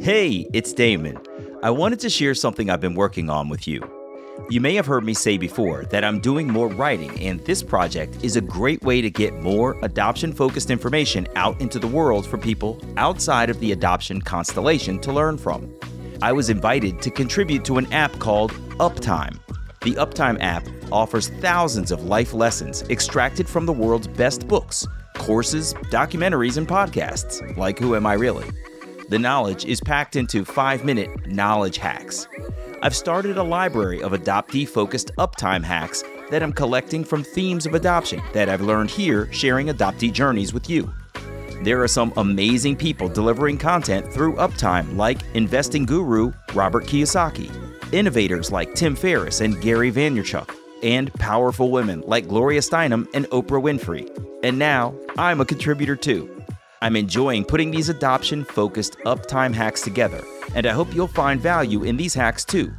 Hey, it's Damon. I wanted to share something I've been working on with you. You may have heard me say before that I'm doing more writing, and this project is a great way to get more adoption focused information out into the world for people outside of the adoption constellation to learn from. I was invited to contribute to an app called Uptime. The Uptime app offers thousands of life lessons extracted from the world's best books, courses, documentaries, and podcasts, like Who Am I Really? The knowledge is packed into five minute knowledge hacks. I've started a library of adoptee focused uptime hacks that I'm collecting from themes of adoption that I've learned here sharing adoptee journeys with you. There are some amazing people delivering content through Uptime, like investing guru Robert Kiyosaki, innovators like Tim Ferriss and Gary Vaynerchuk, and powerful women like Gloria Steinem and Oprah Winfrey. And now I'm a contributor too. I'm enjoying putting these adoption focused uptime hacks together, and I hope you'll find value in these hacks too.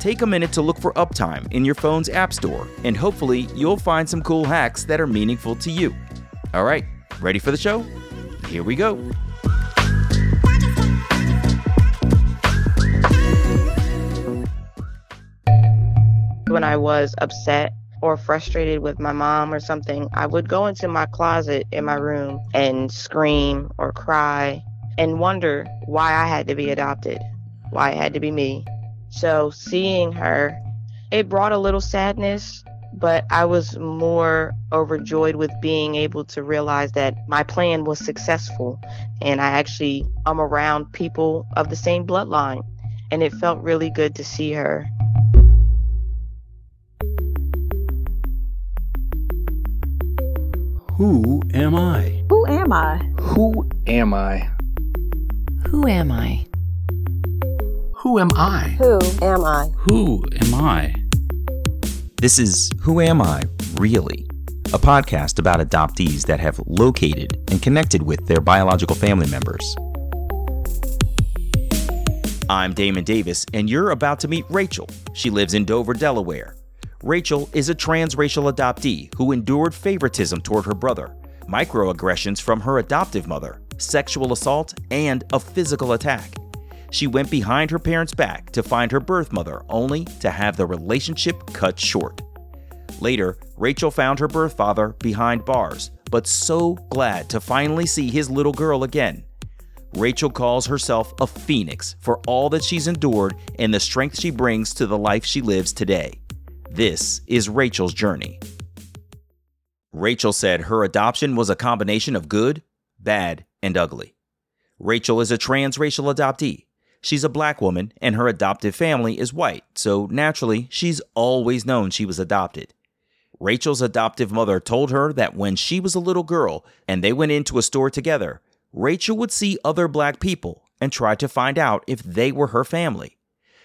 Take a minute to look for Uptime in your phone's App Store, and hopefully, you'll find some cool hacks that are meaningful to you. All right, ready for the show? Here we go. When I was upset or frustrated with my mom or something, I would go into my closet in my room and scream or cry and wonder why I had to be adopted, why it had to be me. So seeing her, it brought a little sadness, but I was more overjoyed with being able to realize that my plan was successful and I actually am around people of the same bloodline. And it felt really good to see her Who am I? Who am I? Who am I? Who am I? Who am I? Who am I? Who am I? This is Who Am I, Really? A podcast about adoptees that have located and connected with their biological family members. I'm Damon Davis, and you're about to meet Rachel. She lives in Dover, Delaware. Rachel is a transracial adoptee who endured favoritism toward her brother, microaggressions from her adoptive mother, sexual assault, and a physical attack. She went behind her parents' back to find her birth mother, only to have the relationship cut short. Later, Rachel found her birth father behind bars, but so glad to finally see his little girl again. Rachel calls herself a phoenix for all that she's endured and the strength she brings to the life she lives today. This is Rachel's journey. Rachel said her adoption was a combination of good, bad, and ugly. Rachel is a transracial adoptee. She's a black woman, and her adoptive family is white, so naturally, she's always known she was adopted. Rachel's adoptive mother told her that when she was a little girl and they went into a store together, Rachel would see other black people and try to find out if they were her family.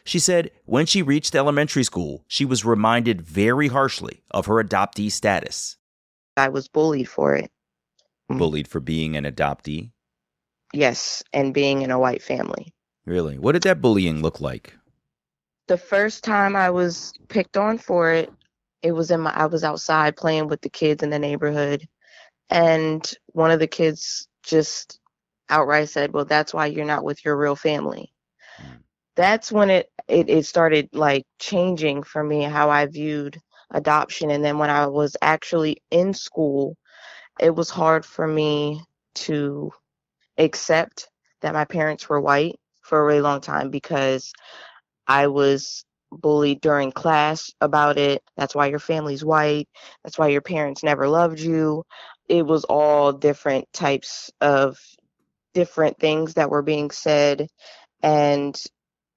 She said when she reached elementary school, she was reminded very harshly of her adoptee status. I was bullied for it. Mm. Bullied for being an adoptee? Yes, and being in a white family. Really? What did that bullying look like? The first time I was picked on for it, it was in my I was outside playing with the kids in the neighborhood and one of the kids just outright said, "Well, that's why you're not with your real family." Hmm. that's when it, it it started like changing for me how I viewed adoption. And then when I was actually in school, it was hard for me to accept that my parents were white for a really long time because I was bullied during class about it. That's why your family's white. That's why your parents never loved you. It was all different types of different things that were being said. And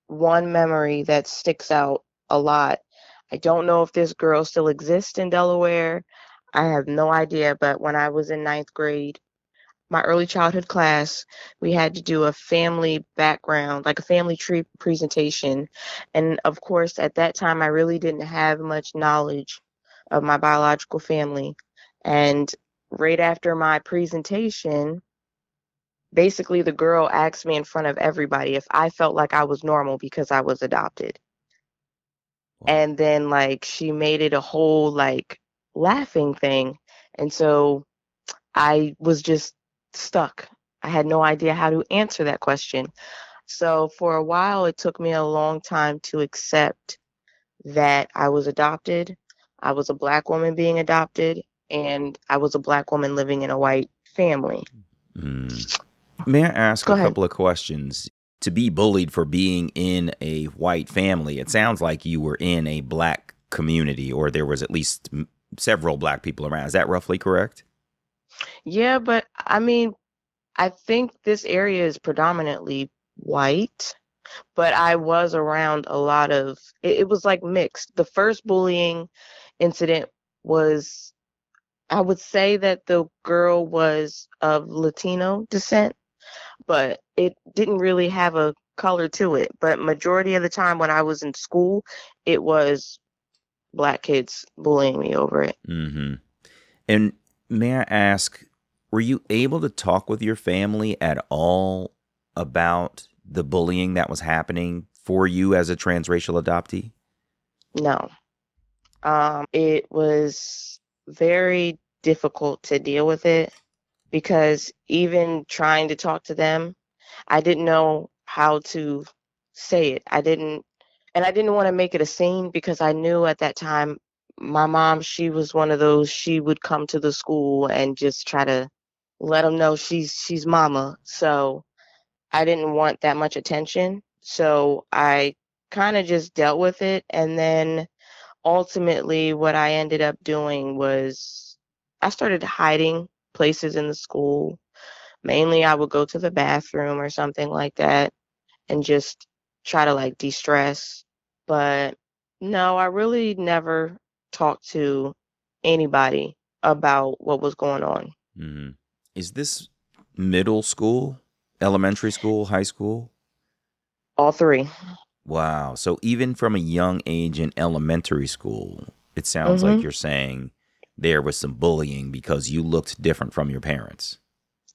one memory that sticks out a lot. I don't know if this girl still exists in Delaware. I have no idea, but when I was in ninth grade, my early childhood class, we had to do a family background, like a family tree presentation. And of course, at that time, I really didn't have much knowledge of my biological family. And right after my presentation, basically the girl asked me in front of everybody if I felt like I was normal because I was adopted. Wow. And then like she made it a whole like laughing thing. And so I was just stuck I had no idea how to answer that question. So for a while, it took me a long time to accept that I was adopted. I was a black woman being adopted, and I was a black woman living in a white family. Mm. May I ask Go a ahead. couple of questions? To be bullied for being in a white family, it sounds like you were in a black community or there was at least several black people around. Is that roughly correct? Yeah, but I mean, I think this area is predominantly white, but I was around a lot of it, it was like mixed. The first bullying incident was I would say that the girl was of Latino descent, but it didn't really have a color to it. But majority of the time when I was in school, it was black kids bullying me over it. Mm-hmm. And may I ask, were you able to talk with your family at all about the bullying that was happening for you as a transracial adoptee? No. Um, it was very difficult to deal with it because even trying to talk to them, I didn't know how to say it. I didn't, and I didn't want to make it a scene because I knew at that time my mom, she was one of those, she would come to the school and just try to let them know she's she's mama. So I didn't want that much attention. So I kind of just dealt with it and then ultimately what I ended up doing was I started hiding places in the school. Mainly I would go to the bathroom or something like that and just try to like de-stress. But no, I really never talked to anybody about what was going on. Mm-hmm. Is this middle school, elementary school, high school? All three. Wow. So even from a young age in elementary school, it sounds like Mhm. you're saying there was some bullying because you looked different from your parents.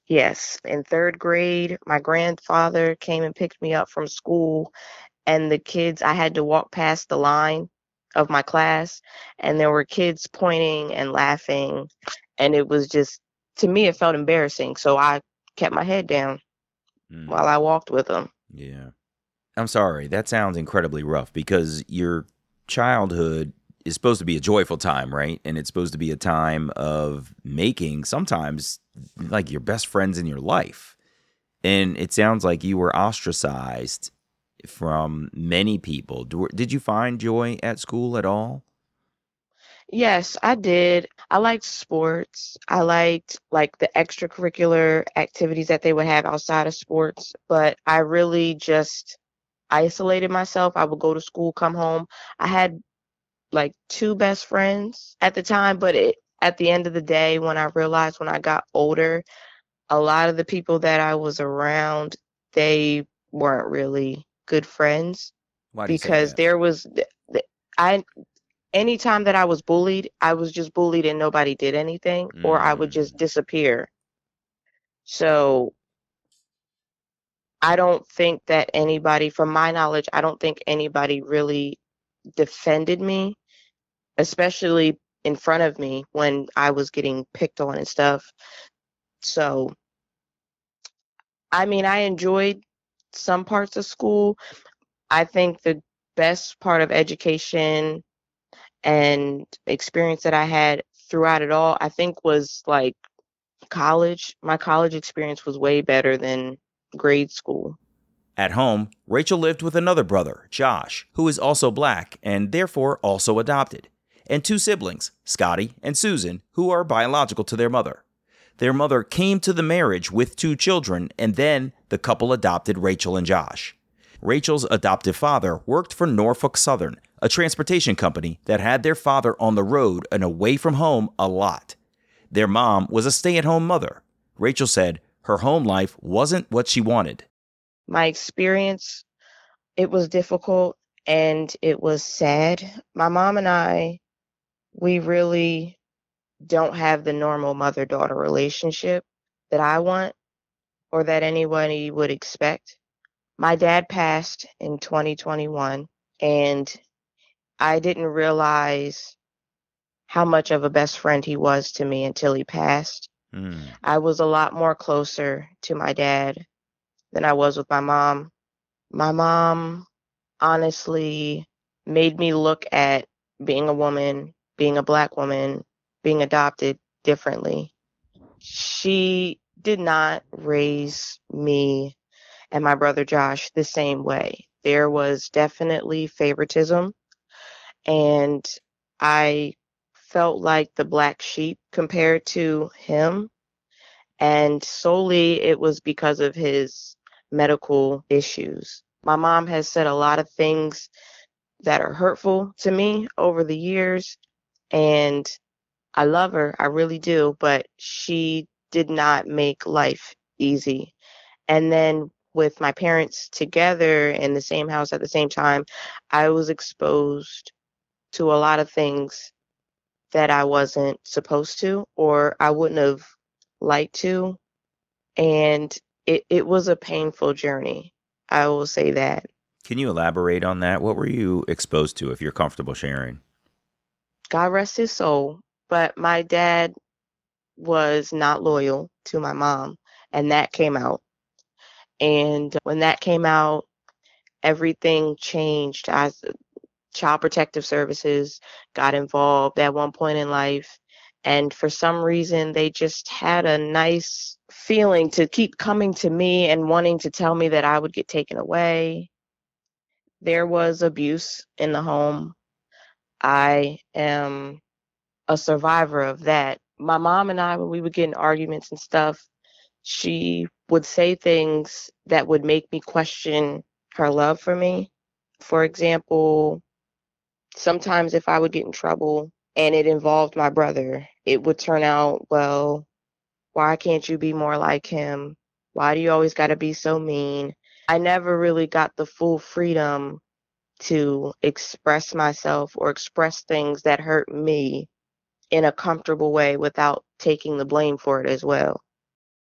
Yes, in third grade, my grandfather came and picked me up from school, and the kids, I had to walk past the line of my class, and there were kids pointing and laughing, and it was just, to me, it felt embarrassing. So I kept my head down Mm. while I walked with them. Yeah. I'm sorry. That sounds incredibly rough because your childhood is supposed to be a joyful time, right? And it's supposed to be a time of making sometimes like your best friends in your life. And it sounds like you were ostracized from many people. Did you find joy at school at all? Yes, I did. I liked sports. I liked like the extracurricular activities that they would have outside of sports, but I really just isolated myself. I would go to school, come home. I had like two best friends at the time, but it, at the end of the day, when I realized when I got older, a lot of the people that I was around, they weren't really good friends Why do you say because there was I anytime that I was bullied, I was just bullied and nobody did anything or I would just Mm. disappear. So I don't think that anybody from my knowledge, I don't think anybody really defended me, especially in front of me when I was getting picked on and stuff. So I mean, I enjoyed some parts of school. I think the best part of education and experience that I had throughout it all, I think was like college. My college experience was way better than grade school. At home, Rachel lived with another brother, Josh, who is also black and therefore also adopted, and two siblings, Scotty and Susan, who are biological to their mother. Their mother came to the marriage with two children, and then the couple adopted Rachel and Josh. Rachel's adoptive father worked for Norfolk Southern, a transportation company that had their father on the road and away from home a lot. Their mom was a stay at home mother. Rachel said her home life wasn't what she wanted. My experience, it was difficult and it was sad. My mom and I, we really don't have the normal mother daughter relationship that I want or that anybody would expect. My dad passed in 2021 and I didn't realize how much of a best friend he was to me until he passed. Mm. I was a lot more closer to my dad than I was with my mom. My mom honestly made me look at being a woman, being a black woman, being adopted differently. She did not raise me and my brother Josh the same way. There was definitely favoritism, and I felt like the black sheep compared to him. And solely it was because of his medical issues. My mom has said a lot of things that are hurtful to me over the years, and I love her, I really do, but she did not make life easy. And then with my parents together in the same house at the same time, I was exposed to a lot of things that I wasn't supposed to or I wouldn't have liked to. And it, it was a painful journey. I will say that. Can you elaborate on that? What were you exposed to if you're comfortable sharing? God rest his soul. But my dad was not loyal to my mom, and that came out. And when that came out, everything changed. As Child Protective Services got involved at one point in life. And for some reason, they just had a nice feeling to keep coming to me and wanting to tell me that I would get taken away. There was abuse in the home. I am a survivor of that. My mom and I, when we would get in arguments and stuff, she would say things that would make me question her love for me. For example, sometimes if I would get in trouble and it involved my brother, it would turn out, well, why can't you be more like him? Why do you always got to be so mean? I never really got the full freedom to express myself or express things that hurt me in a comfortable way without taking the blame for it as well.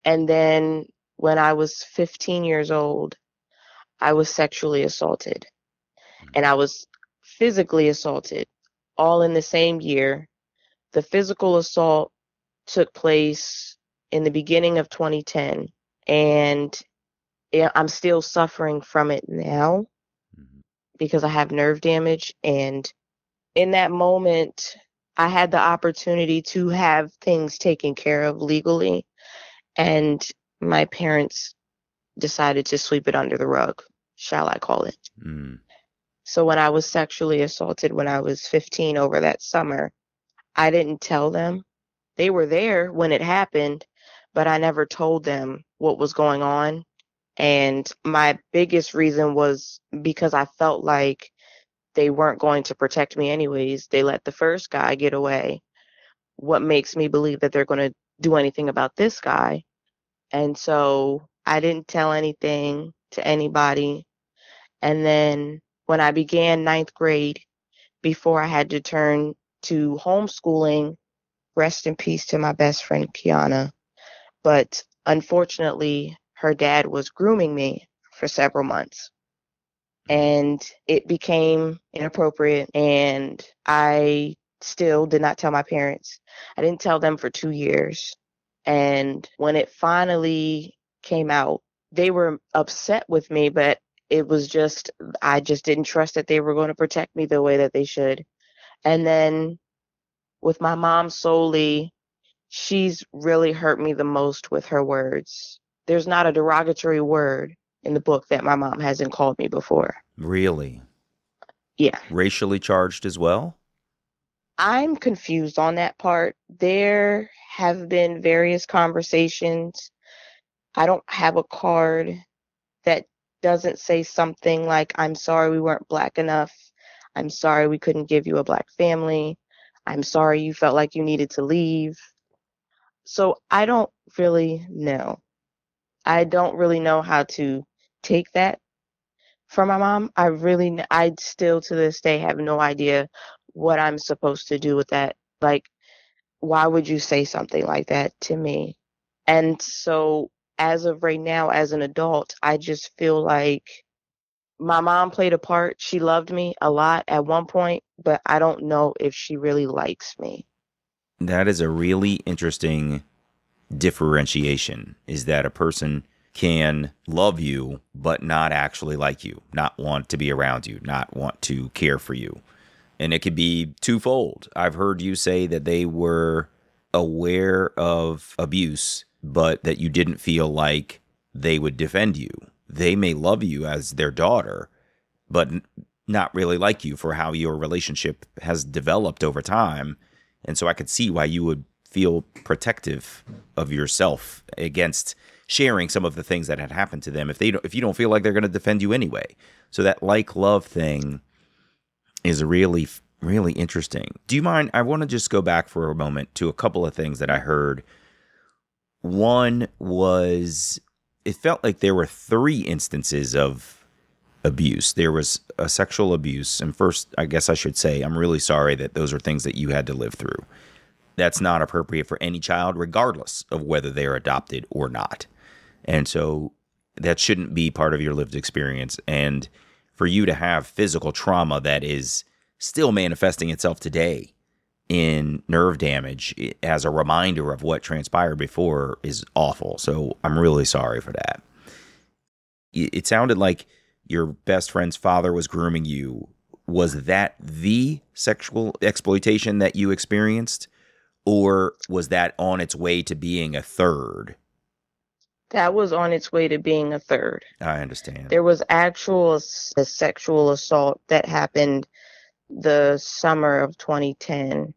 And then when I was 15 years old, I was sexually assaulted. And I was physically assaulted all in the same year. The physical assault took place in the beginning of 2010, and I'm still suffering from it now mm-hmm. because I have nerve damage. And in that moment, I had the opportunity to have things taken care of legally, and my parents decided to sweep it under the rug, shall I call it. Mm. So when I was sexually assaulted when I was 15 over that summer, I didn't tell them. They were there when it happened, but I never told them what was going on. And my biggest reason was because I felt like they weren't going to protect me anyways. They let the first guy get away. What makes me believe that they're going to do anything about this guy? And so I didn't tell anything to anybody. And then when I began ninth grade, before I had to turn to homeschooling, rest in peace to my best friend Kiana. But unfortunately, her dad was grooming me for several months. And it became inappropriate, and I still did not tell my parents. I didn't tell them for two years. And when it finally came out, they were upset with me, but it was just I just didn't trust that they were going to protect me the way that they should. And then with my mom solely, she's really hurt me the most with her words. There's not a derogatory word in the book that my mom hasn't called me before. Really? Yeah. Racially charged as well? I'm confused on that part. There have been various conversations. I don't have a card that doesn't say something like, I'm sorry we weren't black enough. I'm sorry we couldn't give you a black family. I'm sorry you felt like you needed to leave. So I don't really know. I don't really know how to take that from my mom. I really, I still to this day have no idea what I'm supposed to do with that. Like, why would you say something like that to me? And so as of right now, as an adult, I just feel like my mom played a part. She loved me a lot at one point, but I don't know if she really likes me. That is a really interesting differentiation is that a person can love you but not actually like you, not want to be around you, not want to care for you. And it could be twofold. I've heard you say that they were aware of abuse, but that you didn't feel like they would defend you. They may love you as their daughter, but not really like you for how your relationship has developed over time. And so I could see why you would feel protective of yourself against sharing some of the things that had happened to them if they if you don't feel like they're going to defend you anyway. So that like love thing is really really interesting. Do you mind I want to just go back for a moment to a couple of things that I heard. One was it felt like there were three instances of abuse. There was a sexual abuse and first I guess I should say I'm really sorry that those are things that you had to live through that's not appropriate for any child, regardless of whether they're adopted or not. And so that shouldn't be part of your lived experience. And for you to have physical trauma that is still manifesting itself today in nerve damage as a reminder of what transpired before is awful. So I'm really sorry for that. It sounded like your best friend's father was grooming you. Was that the sexual exploitation that you experienced? Or was that on its way to being a third? That was on its way to being a third. I understand. There was actual a sexual assault that happened the summer of 2010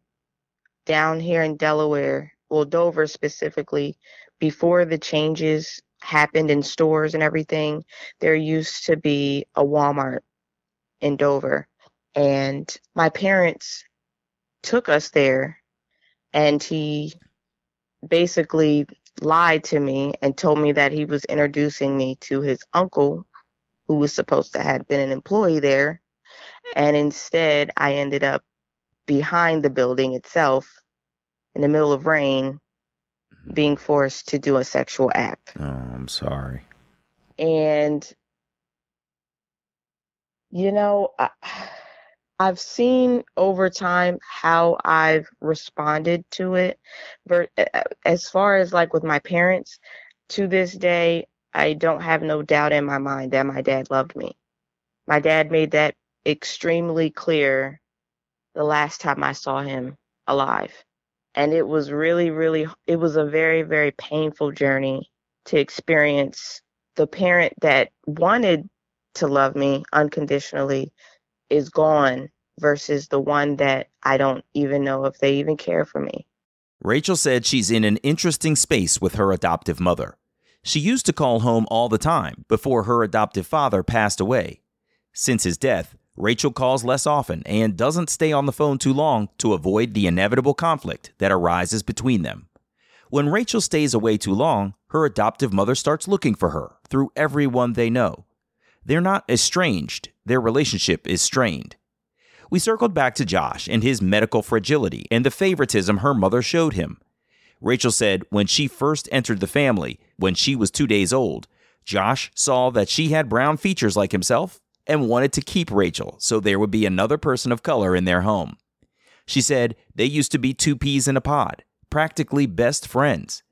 down here in Delaware, well, Dover specifically, before the changes happened in stores and everything, there used to be a Walmart in Dover. And my parents took us there and he basically lied to me and told me that he was introducing me to his uncle who was supposed to have been an employee there and instead I ended up behind the building itself in the middle of rain mm-hmm. being forced to do a sexual act. Oh, I'm sorry. And you know, I, I've seen over time how I've responded to it. But as far as like with my parents, to this day, I don't have no doubt in my mind that my dad loved me. My dad made that extremely clear the last time I saw him alive. And it was really, really, it was a very, very painful journey to experience the parent that wanted to love me unconditionally is gone versus the one that I don't even know if they even care for me. Rachel said she's in an interesting space with her adoptive mother. She used to call home all the time before her adoptive father passed away. Since his death, Rachel calls less often and doesn't stay on the phone too long to avoid the inevitable conflict that arises between them. When Rachel stays away too long, her adoptive mother starts looking for her through everyone they know. They're not estranged, their relationship is strained. We circled back to Josh and his medical fragility and the favoritism her mother showed him. Rachel said when she first entered the family, when she was two days old, Josh saw that she had brown features like himself and wanted to keep Rachel so there would be another person of color in their home. She said they used to be two peas in a pod, practically best friends.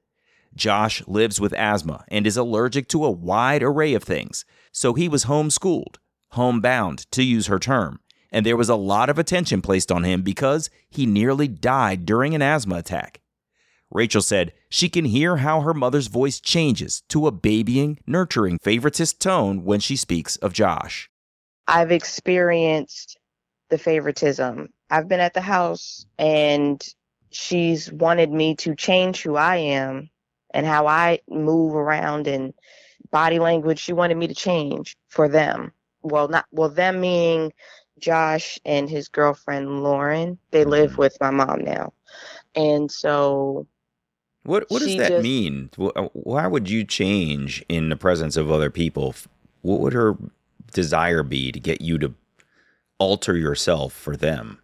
Josh lives with asthma and is allergic to a wide array of things, so he was homeschooled, homebound, to use her term, and there was a lot of attention placed on him because he nearly died during an asthma attack. Rachel said she can hear how her mother's voice changes to a babying, nurturing, favoritist tone when she speaks of Josh. I've experienced the favoritism. I've been at the house and she's wanted me to change who I am and how I move around and body language. She wanted me to change for them. Well, not well, them meaning Josh and his girlfriend Lauren. They live mm-hmm. with my mom now, and so. What what does that just, mean? Uh, why would you change in the presence of other people? What would her desire be to get you to alter yourself for them?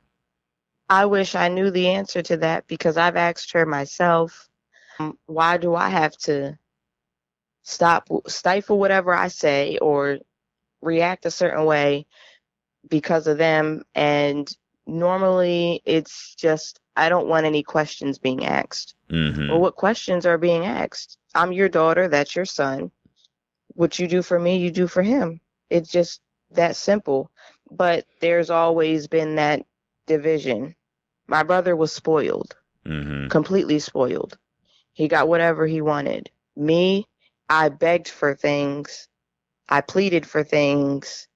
I wish I knew the answer to that because I've asked her myself. Um, why do I have to stop stifle whatever I say or react a certain way because of them. And normally it's just I don't want any questions being asked. hmm Well, what questions are being asked? I'm your daughter, that's your son. What you do for me, you do for him. It's just that simple. But there's always been that division. My brother was spoiled, hmm completely spoiled. He got whatever he wanted. Me, I begged for things, I pleaded for things.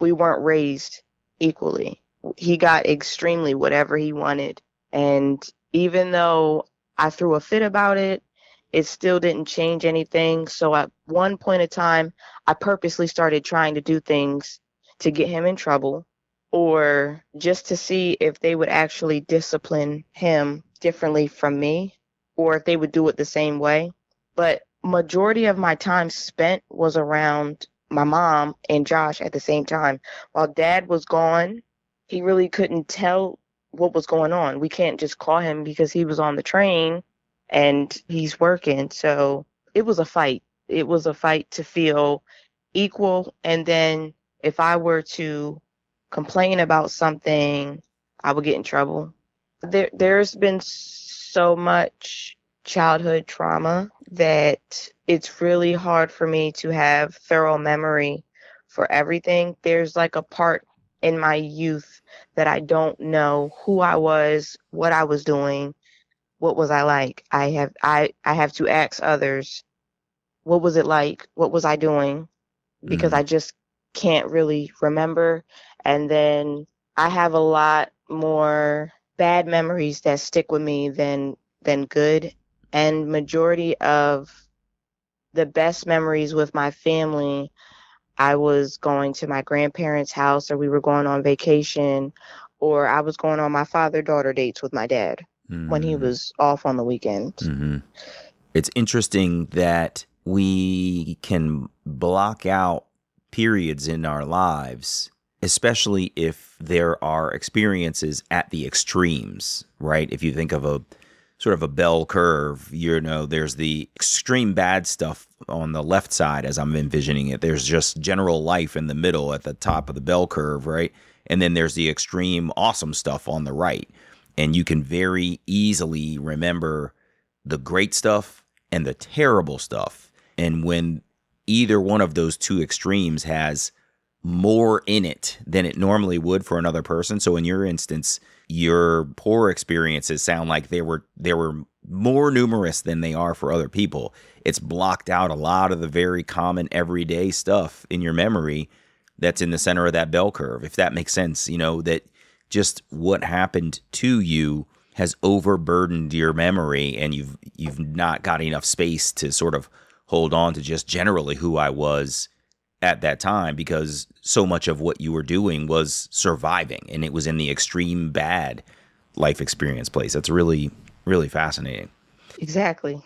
We weren't raised equally. He got extremely whatever he wanted. And even though I threw a fit about it, it still didn't change anything. So at one point of time, I purposely started trying to do things to get him in trouble or just to see if they would actually discipline him differently from me or if they would do it the same way. But majority of my time spent was around my mom and Josh at the same time. While dad was gone, he really couldn't tell what was going on. We can't just call him because he was on the train and he's working. So it was a fight. It was a fight to feel equal. And then if I were to complain about something, I would get in trouble. There, there's been so much childhood trauma that it's really hard for me to have thorough memory for everything. There's like a part in my youth that I don't know who I was, what I was doing, what was I like. I have I I have to ask others, what was it like? What was I doing? Because Mhm. I just can't really remember. And then I have a lot more bad memories that stick with me than than good. And majority of the best memories with my family, I was going to my grandparents' house or we were going on vacation or I was going on my father daughter dates with my dad when he Mhm. was off on the weekend. hmm It's interesting that we can block out periods in our lives, especially if there are experiences at the extremes, right? If you think of a sort of a bell curve, you know, there's the extreme bad stuff on the left side as I'm envisioning it. There's just general life in the middle at the top of the bell curve, right? And then there's the extreme awesome stuff on the right. And you can very easily remember the great stuff and the terrible stuff. And when either one of those two extremes has more in it than it normally would for another person. So in your instance, your poor experiences sound like they were they were more numerous than they are for other people. It's blocked out a lot of the very common everyday stuff in your memory that's in the center of that bell curve. If that makes sense, you know, that just what happened to you has overburdened your memory and you've you've not got enough space to sort of hold on to just generally who I was at that time because so much of what you were doing was surviving and it was in the extreme bad life experience place. That's really really fascinating. Exactly.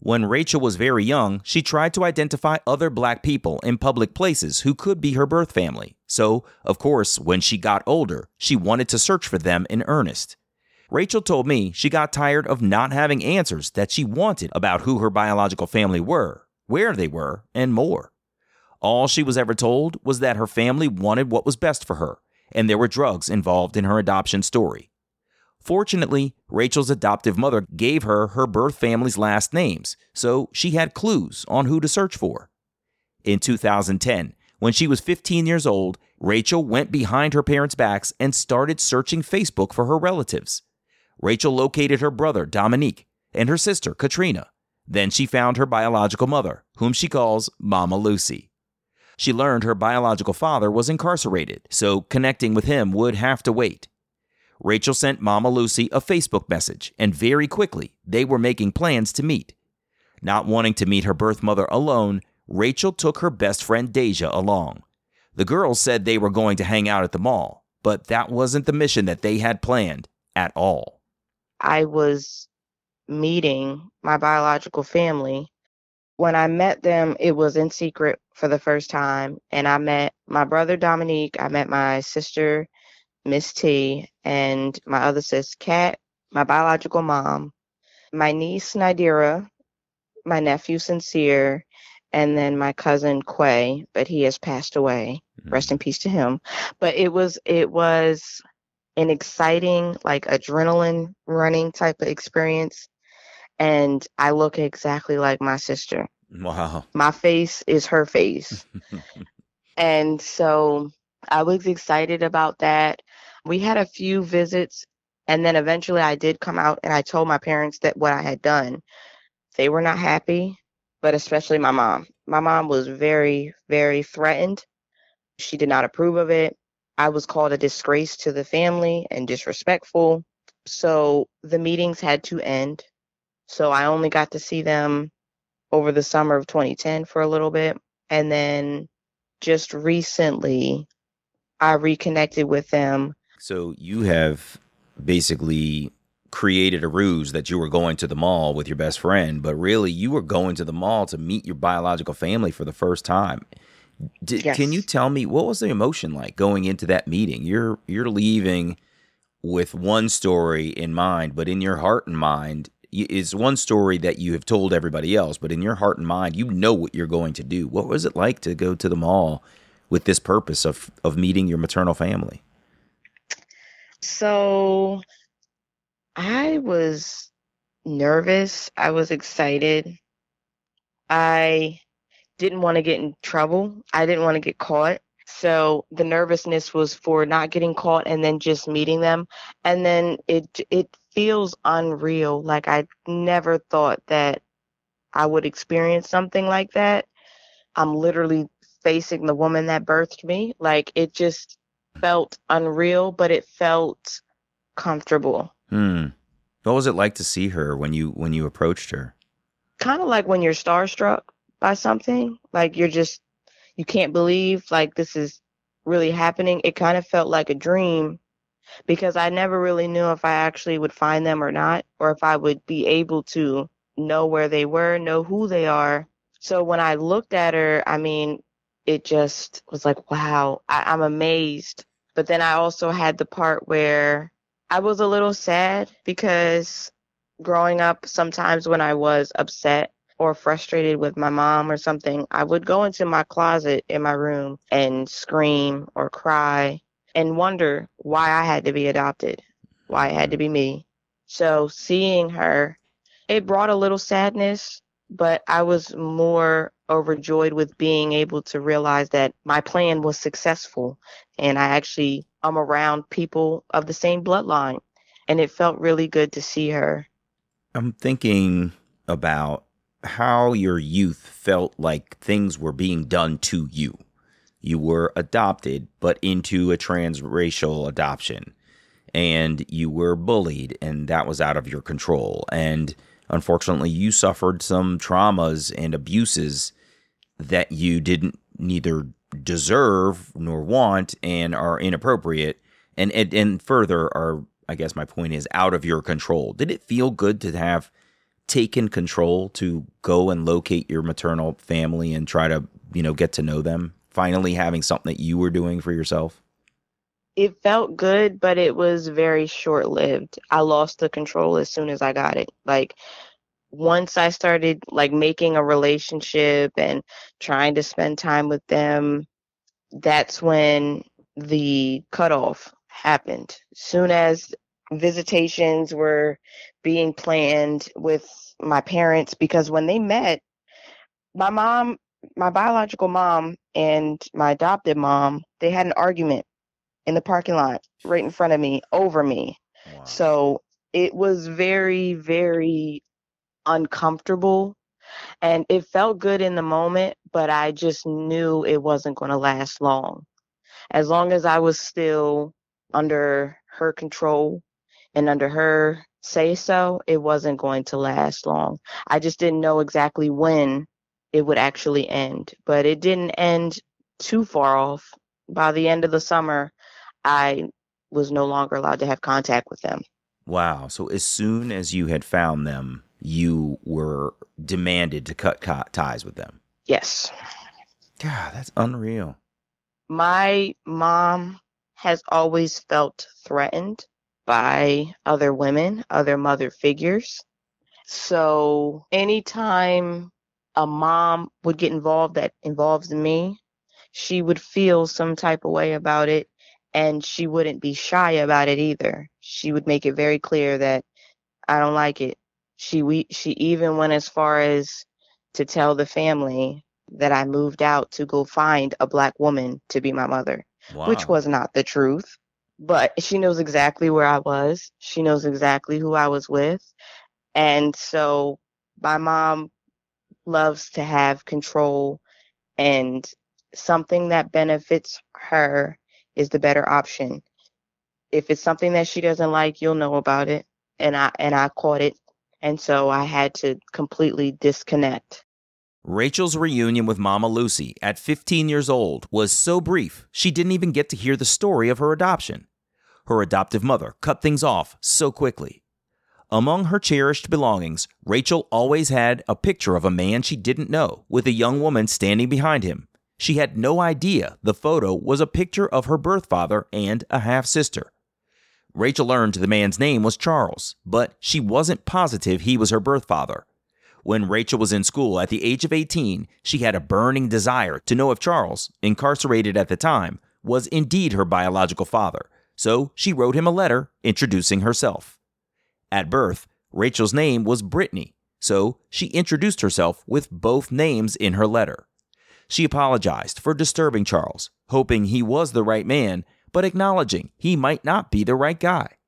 When Rachel was very young, she tried to identify other black people in public places who could be her birth family. So, of course, when she got older, she wanted to search for them in earnest. Rachel told me she got tired of not having answers that she wanted about who her biological family were, where they were, and more. All she was ever told was that her family wanted what was best for her, and there were drugs involved in her adoption story. Fortunately, Rachel's adoptive mother gave her her birth family's last names, so she had clues on who to search for. In 2010, when she was 15 years old, Rachel went behind her parents' backs and started searching Facebook for her relatives. Rachel located her brother, Dominique, and her sister, Katrina. Then she found her biological mother, whom she calls Mama Lucy. She learned her biological father was incarcerated, so connecting with him would have to wait. Rachel sent Mama Lucy a Facebook message, and very quickly they were making plans to meet. Not wanting to meet her birth mother alone, Rachel took her best friend Deja along. The girls said they were going to hang out at the mall, but that wasn't the mission that they had planned at all. I was meeting my biological family. When I met them, it was in secret for the first time. And I met my brother Dominique, I met my sister, Miss T, and my other sis, Kat, my biological mom, my niece, Nadira, my nephew, Sincere, and then my cousin, Quay, but he has passed away. Mm. Rest in peace to him. But it was, it was an exciting, like adrenaline running type of experience. And I look exactly like my sister. Wow. My face is her face. and so I was excited about that. We had a few visits, and then eventually I did come out and I told my parents that what I had done. They were not happy, but especially my mom. My mom was very, very threatened. She did not approve of it. I was called a disgrace to the family and disrespectful. So the meetings had to end. So I only got to see them over the summer of 2010 for a little bit. And then just recently, I reconnected with them. So you have basically created a ruse that you were going to the mall with your best friend, but really you were going to the mall to meet your biological family for the first time. Did, Yes. Can you tell me what was the emotion like going into that meeting? You're you're leaving with one story in mind, but in your heart and mind is one story that you have told everybody else, but in your heart and mind, you know what you're going to do. What was it like to go to the mall with this purpose of of meeting your maternal family? So I was nervous. I was excited. I didn't want to get in trouble. I didn't want to get caught. So the nervousness was for not getting caught and then just meeting them. And then it it feels unreal. Like I never thought that I would experience something like that. I'm literally facing the woman that birthed me. Like it just felt unreal, but it felt comfortable. Hmm. What was it like to see her when you when you approached her? Kind of like when you're starstruck by something, like you're just you can't believe like this is really happening. It kind of felt like a dream because I never really knew if I actually would find them or not, or if I would be able to know where they were, know who they are. So when I looked at her, I mean, it just was like, wow, I, I'm amazed. But then I also had the part where I was a little sad because growing up, sometimes when I was upset or frustrated with my mom or something, I would go into my closet in my room and scream or cry and wonder why I had to be adopted, why it had to be me. So seeing her, it brought a little sadness, but I was more overjoyed with being able to realize that my plan was successful and I actually am around people of the same bloodline. And it felt really good to see her. I'm thinking about how your youth felt like things were being done to you. You were adopted, but into a transracial adoption, and you were bullied, and that was out of your control. And unfortunately, you suffered some traumas and abuses that you didn't neither deserve nor want and are inappropriate and and, and further are I guess my point is out of your control. Did it feel good to have taken control to go and locate your maternal family and try to, you know, get to know them? Finally having something that you were doing for yourself? It felt good, but it was very short lived. I lost the control as soon as I got it. Like, once I started like making a relationship and trying to spend time with them, that's when the cutoff happened. Soon as visitations were being planned with my parents, because when they met, my mom, my biological mom, and my adopted mom, they had an argument in the parking lot right in front of me, over me. Wow. So it was very, very uncomfortable and it felt good in the moment, but I just knew it wasn't going to last long. As long as I was still under her control and under her say so, it wasn't going to last long. I just didn't know exactly when it would actually end, but it didn't end too far off. By the end of the summer, I was no longer allowed to have contact with them. Wow. So as soon as you had found them, you were demanded to cut co- ties with them. Yes. God, that's unreal. my mom has always felt threatened by other women, other mother figures. So anytime a mom would get involved that involves me, she would feel some type of way about it and she wouldn't be shy about it either. She would make it very clear that I don't like it. She we she even went as far as to tell the family that I moved out to go find a black woman to be my mother, which was not the truth. But she knows exactly where I was. She knows exactly who I was with. And so my mom loves to have control and something that benefits her is the better option. If it's something that she doesn't like, you'll know about it. And I and I caught it. And so I had to completely disconnect. Rachel's reunion with Mama Lucy at 15 years old was so brief, she didn't even get to hear the story of her adoption. Her adoptive mother cut things off so quickly. Among her cherished belongings, Rachel always had a picture of a man she didn't know with a young woman standing behind him. She had no idea the photo was a picture of her birth father and a half sister. Rachel learned the man's name was Charles, but she wasn't positive he was her birth father. When Rachel was in school at the age of 18, she had a burning desire to know if Charles, incarcerated at the time, was indeed her biological father, so she wrote him a letter introducing herself. At birth, Rachel's name was Brittany, so she introduced herself with both names in her letter. She apologized for disturbing Charles, hoping he was the right man, but acknowledging he might not be the right guy.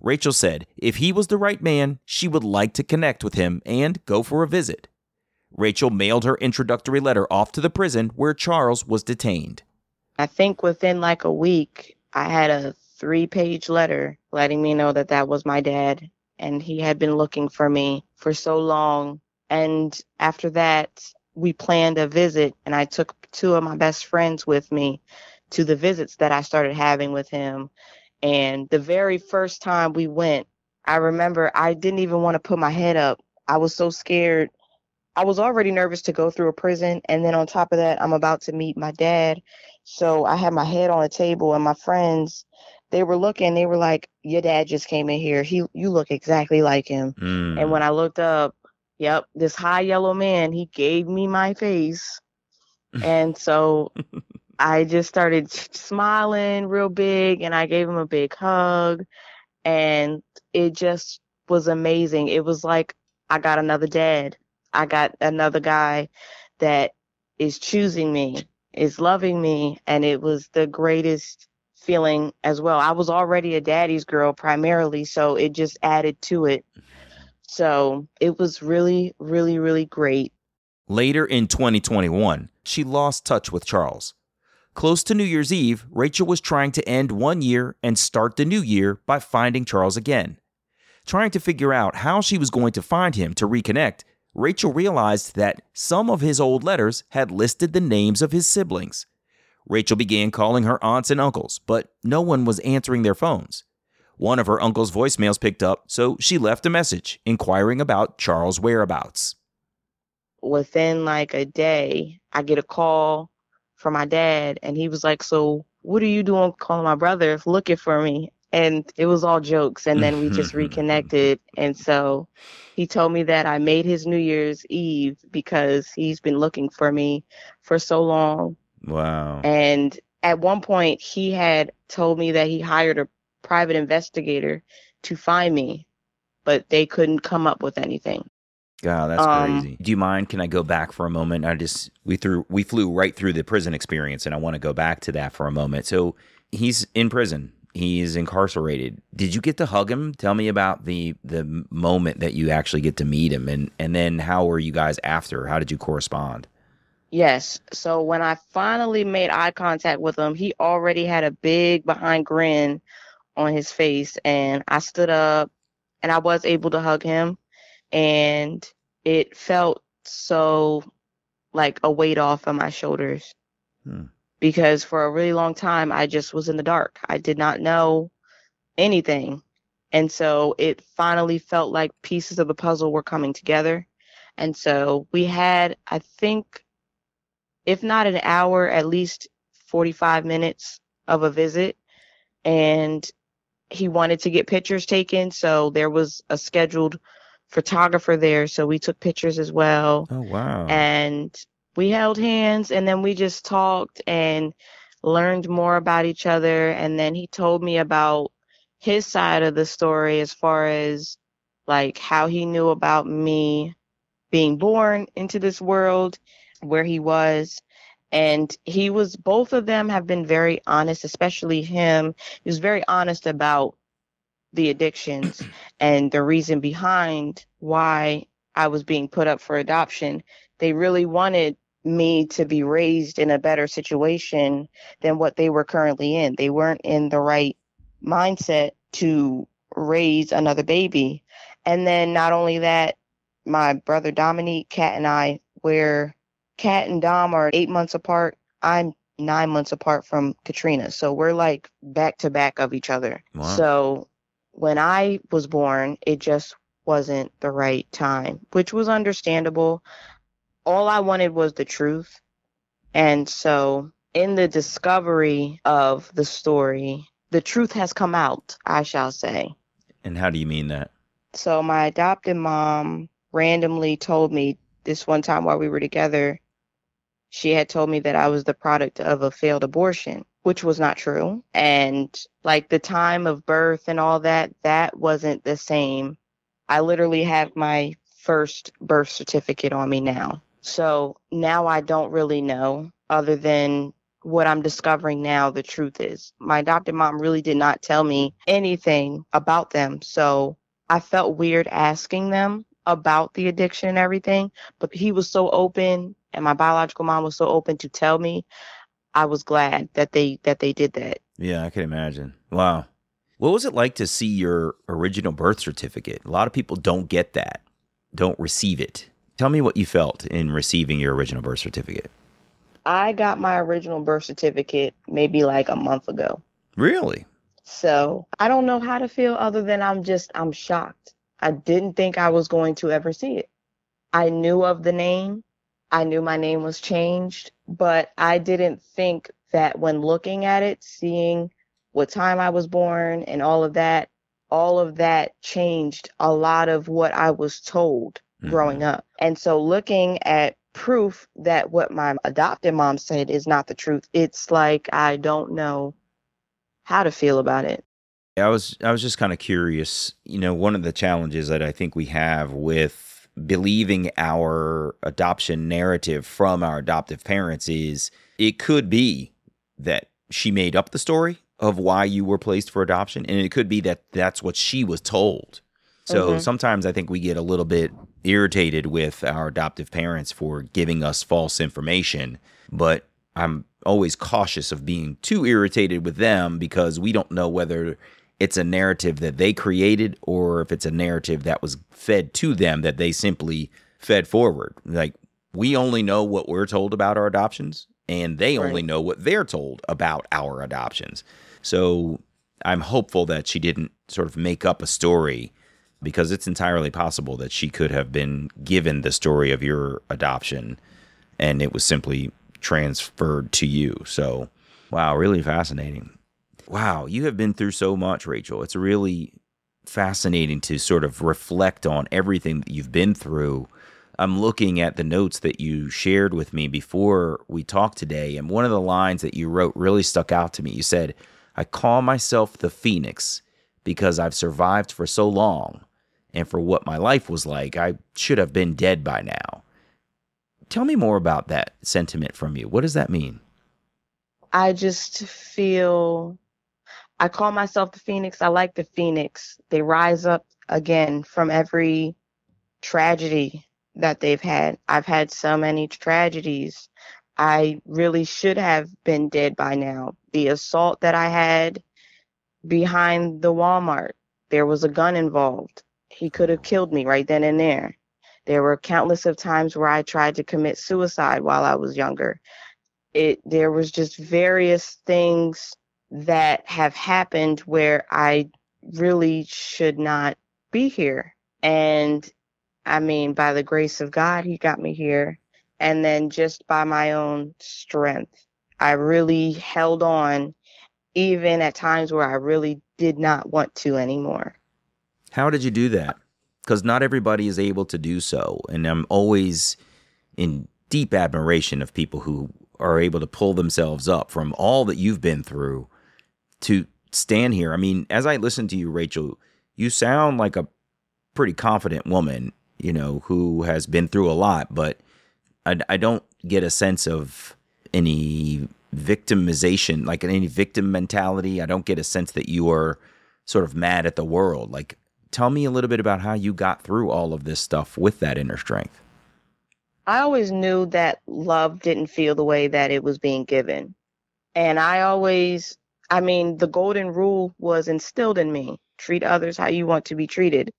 Rachel said if he was the right man, she would like to connect with him and go for a visit. Rachel mailed her introductory letter off to the prison where Charles was detained. I think within like a week, I had a three page letter letting me know that that was my dad and he had been looking for me for so long. And after that, we planned a visit and I took two of my best friends with me to the visits that I started having with him. And the very first time we went, I remember I didn't even want to put my head up. I was so scared. I was already nervous to go through a prison. And then on top of that, I'm about to meet my dad. So I had my head on the table and my friends, they were looking, they were like, Your dad just came in here. He you look exactly like him. Mm. And when I looked up, yep, this high yellow man, he gave me my face. and so I just started smiling real big and I gave him a big hug. And it just was amazing. It was like I got another dad. I got another guy that is choosing me, is loving me. And it was the greatest feeling as well. I was already a daddy's girl primarily, so it just added to it. So it was really, really, really great. Later in 2021, she lost touch with Charles. Close to New Year's Eve, Rachel was trying to end one year and start the new year by finding Charles again. Trying to figure out how she was going to find him to reconnect, Rachel realized that some of his old letters had listed the names of his siblings. Rachel began calling her aunts and uncles, but no one was answering their phones. One of her uncle's voicemails picked up, so she left a message inquiring about Charles' whereabouts. Within like a day, I get a call from my dad, and he was like, So, what are you doing calling my brother looking for me? And it was all jokes. And then we just mm-hmm. reconnected. And so he told me that I made his New Year's Eve because he's been looking for me for so long. Wow. And at one point, he had told me that he hired a private investigator to find me, but they couldn't come up with anything. God, that's Um, crazy. Do you mind? Can I go back for a moment? I just we threw we flew right through the prison experience, and I want to go back to that for a moment. So he's in prison. He's incarcerated. Did you get to hug him? Tell me about the the moment that you actually get to meet him, and and then how were you guys after? How did you correspond? Yes. So when I finally made eye contact with him, he already had a big behind grin on his face. And I stood up and I was able to hug him. And it felt so like a weight off of my shoulders. Hmm. Because for a really long time, I just was in the dark. I did not know anything. And so it finally felt like pieces of the puzzle were coming together. And so we had, I think, if not an hour, at least 45 minutes of a visit. And he wanted to get pictures taken. So there was a scheduled photographer there. So we took pictures as well. Oh wow! And we held hands and then we just talked. And learned more about each other. And then he told me about his side of the story as far as like how he knew about me being born into this world, where he was. And he was, both of them have been very honest, especially him. He was very honest about the addictions and the reason behind why I was being put up for adoption. They really wanted me to be raised in a better situation than what they were currently in. They weren't in the right mindset to raise another baby. And then not only that, my brother Dominique, Kat, and I, where Kat and Dom are eight months apart, I'm nine months apart from Katrina. So we're like back to back of each other. Wow. So when I was born, it just wasn't the right time, which was understandable. All I wanted was the truth. And so in the discovery of the story, the truth has come out, I shall say. And how do you mean that? So my adopted mom randomly told me this one time while we were together, she had told me that I was the product of a failed abortion, which was not true. And like the time of birth and all that, that wasn't the same. I literally have my first birth certificate on me now. So now I don't really know other than what I'm discovering now, the truth is. My adopted mom really did not tell me anything about them. So I felt weird asking them about the addiction and everything, but he was so open and my biological mom was so open to tell me. I was glad that they that they did that. Yeah, I can imagine. Wow. What was it like to see your original birth certificate? A lot of people don't get that, don't receive it. Tell me what you felt in receiving your original birth certificate. I got my original birth certificate maybe like a month ago. Really? So I don't know how to feel other than I'm just, I'm shocked. I didn't think I was going to ever see it. I knew of the name. I knew my name was changed, but I didn't think that when looking at it, seeing what time I was born and all of that, all of that changed a lot of what I was told mm-hmm. growing up. And so looking at proof that what my adopted mom said is not the truth, it's like I don't know how to feel about it. I was I was just kind of curious. You know, one of the challenges that I think we have with believing our adoption narrative from our adoptive parents is it could be that she made up the story of why you were placed for adoption and it could be that that's what she was told. So Mhm. sometimes I think we get a little bit irritated with our adoptive parents for giving us false information, but I'm always cautious of being too irritated with them because we don't know whether it's a narrative that they created or if it's a narrative that was fed to them that they simply fed forward. Like we only know what we're told about our adoptions and they only know what they're told about our adoptions. So I'm hopeful that she didn't sort of make up a story because it's entirely possible that she could have been given the story of your adoption and it was simply transferred to you. So, wow, really fascinating. Wow, you have been through so much, Rachel. It's really fascinating to sort of reflect on everything that you've been through. I'm looking at the notes that you shared with me before we talked today, and one of the lines that you wrote really stuck out to me. You said, I call myself the Phoenix because I've survived for so long, and for what my life was like, I should have been dead by now. Tell me more about that sentiment from you. What does that mean? I just feel I call myself the phoenix. I like the phoenix. They rise up again from every tragedy that they've had. I've had so many tragedies. I really should have been dead by now. The assault that I had behind the Walmart, there was a gun involved. He could have killed me right then and there. There were countless of times where I tried to commit suicide while I was younger it there was just various things that have happened where I really should not be here. And I mean, by the grace of God, He got me here. And then just by my own strength, I really held on, even at times where I really did not want to anymore. How did you do that? Because not everybody is able to do so. And I'm always in deep admiration of people who are able to pull themselves up from all that you've been through to stand here. I mean, as I listen to you, Rachel, you sound like a pretty confident woman, you know, who has been through a lot, but I, I don't get a sense of any victimization, like any victim mentality. I don't get a sense that you are sort of mad at the world. Like, tell me a little bit about how you got through all of this stuff with that inner strength. I always knew that love didn't feel the way that it was being given. And I always, I mean, the golden rule was instilled in me treat others how you want to be treated.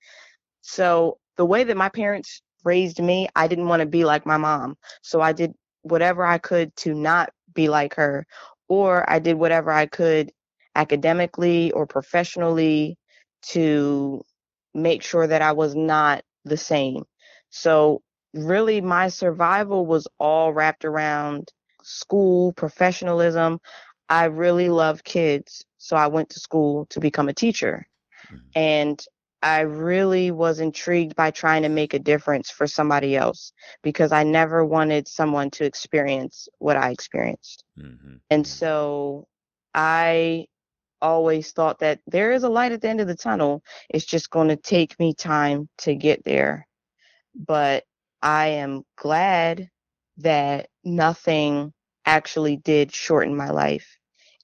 So the way that my parents raised me, I didn't want to be like my mom. So I did whatever I could to not be like her, or I did whatever I could academically or professionally to make sure that I was not the same. So really my survival was all wrapped around school, professionalism. I really love kids, so I went to school to become a teacher. Mm-hmm. And I really was intrigued by trying to make a difference for somebody else because I never wanted someone to experience what I experienced. Mm-hmm. And mm-hmm. so I always thought that there is a light at the end of the tunnel. It's just going to take me time to get there. But I am glad that nothing actually did shorten my life.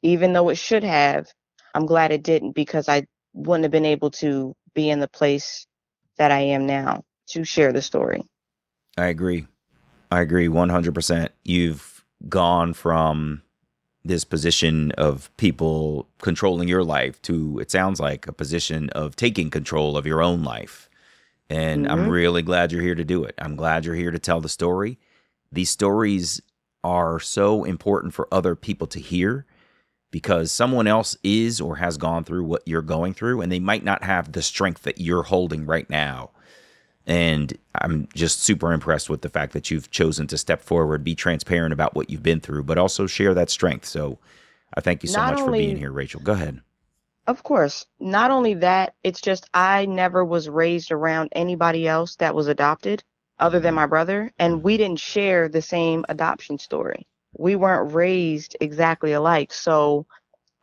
Even though it should have, I'm glad it didn't because I wouldn't have been able to be in the place that I am now to share the story. I agree. I agree 100%. You've gone from this position of people controlling your life to, it sounds like, a position of taking control of your own life. And mm-hmm. I'm really glad you're here to do it. I'm glad you're here to tell the story. These stories are so important for other people to hear because someone else is or has gone through what you're going through and they might not have the strength that you're holding right now. And I'm just super impressed with the fact that you've chosen to step forward, be transparent about what you've been through, but also share that strength. So I thank you so not much only, for being here, Rachel. Go ahead. Of course. Not only that, it's just I never was raised around anybody else that was adopted other than my brother, and we didn't share the same adoption story. We weren't raised exactly alike. So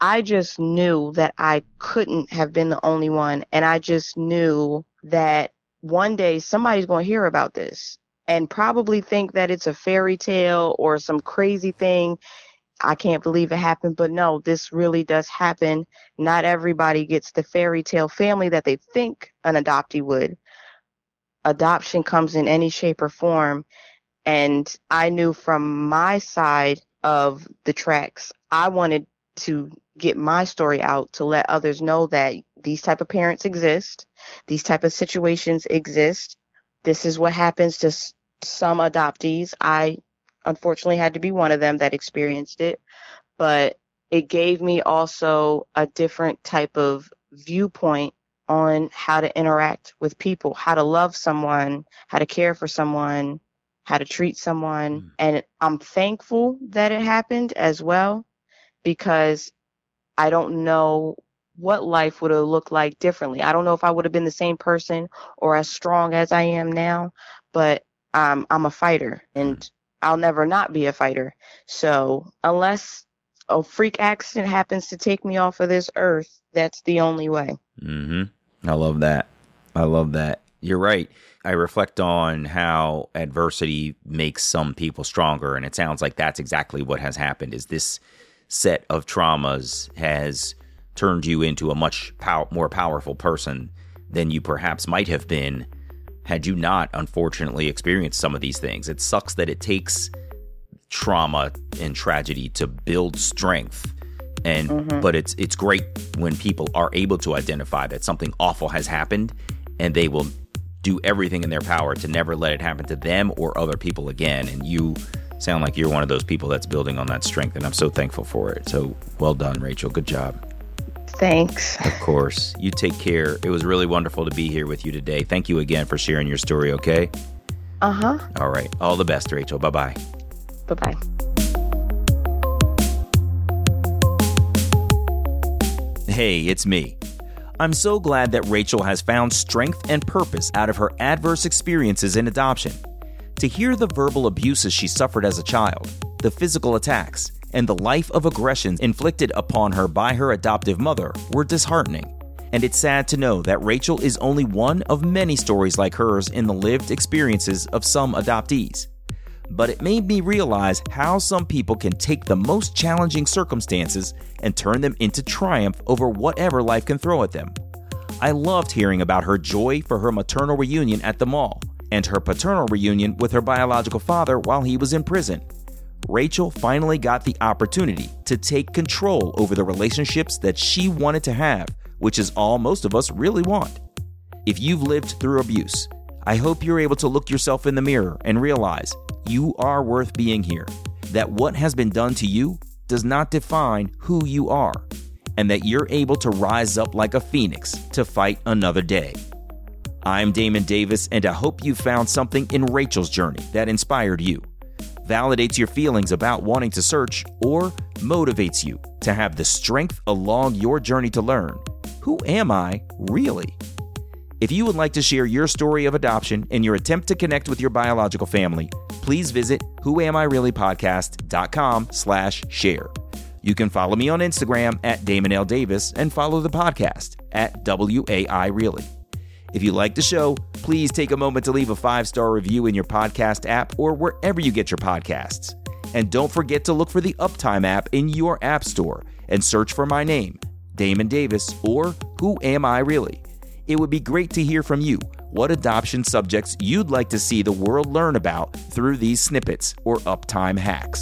I just knew that I couldn't have been the only one. And I just knew that one day somebody's going to hear about this and probably think that it's a fairy tale or some crazy thing I can't believe it happened, but no, this really does happen. Not everybody gets the fairy tale family that they think an adoptee would. Adoption comes in any shape or form. And I knew from my side of the tracks, I wanted to get my story out to let others know that these type of parents exist. These type of situations exist. This is what happens to some adoptees. I unfortunately had to be one of them that experienced it, but it gave me also a different type of viewpoint on how to interact with people, how to love someone, how to care for someone, how to treat someone. Mm. And I'm thankful that it happened as well because I don't know what life would have looked like differently. I don't know if I would have been the same person or as strong as I am now, but um, I'm a fighter and mm. I'll never not be a fighter. So unless a freak accident happens to take me off of this earth, that's the only way. Mm-hmm. I love that. I love that. You're right. I reflect on how adversity makes some people stronger, and it sounds like that's exactly what has happened. Is this set of traumas has turned you into a much pow- more powerful person than you perhaps might have been had you not unfortunately experienced some of these things. It sucks that it takes trauma and tragedy to build strength. And mm-hmm. but it's it's great when people are able to identify that something awful has happened and they will do everything in their power to never let it happen to them or other people again. And you sound like you're one of those people that's building on that strength and I'm so thankful for it. So well done, Rachel. Good job. Thanks. Of course. You take care. It was really wonderful to be here with you today. Thank you again for sharing your story, okay? Uh huh. All right. All the best, Rachel. Bye bye. Bye bye. Hey, it's me. I'm so glad that Rachel has found strength and purpose out of her adverse experiences in adoption. To hear the verbal abuses she suffered as a child, the physical attacks, and the life of aggression inflicted upon her by her adoptive mother were disheartening. And it's sad to know that Rachel is only one of many stories like hers in the lived experiences of some adoptees. But it made me realize how some people can take the most challenging circumstances and turn them into triumph over whatever life can throw at them. I loved hearing about her joy for her maternal reunion at the mall and her paternal reunion with her biological father while he was in prison. Rachel finally got the opportunity to take control over the relationships that she wanted to have, which is all most of us really want. If you've lived through abuse, I hope you're able to look yourself in the mirror and realize you are worth being here, that what has been done to you does not define who you are, and that you're able to rise up like a phoenix to fight another day. I'm Damon Davis, and I hope you found something in Rachel's journey that inspired you, validates your feelings about wanting to search, or motivates you to have the strength along your journey to learn who am I really? If you would like to share your story of adoption and your attempt to connect with your biological family, please visit whoamireallypodcast.com slash share. You can follow me on Instagram at Damon L. Davis and follow the podcast at WAI Really. If you like the show, please take a moment to leave a five star review in your podcast app or wherever you get your podcasts. And don't forget to look for the Uptime app in your app store and search for my name, Damon Davis, or Who Am I Really? It would be great to hear from you what adoption subjects you'd like to see the world learn about through these snippets or uptime hacks.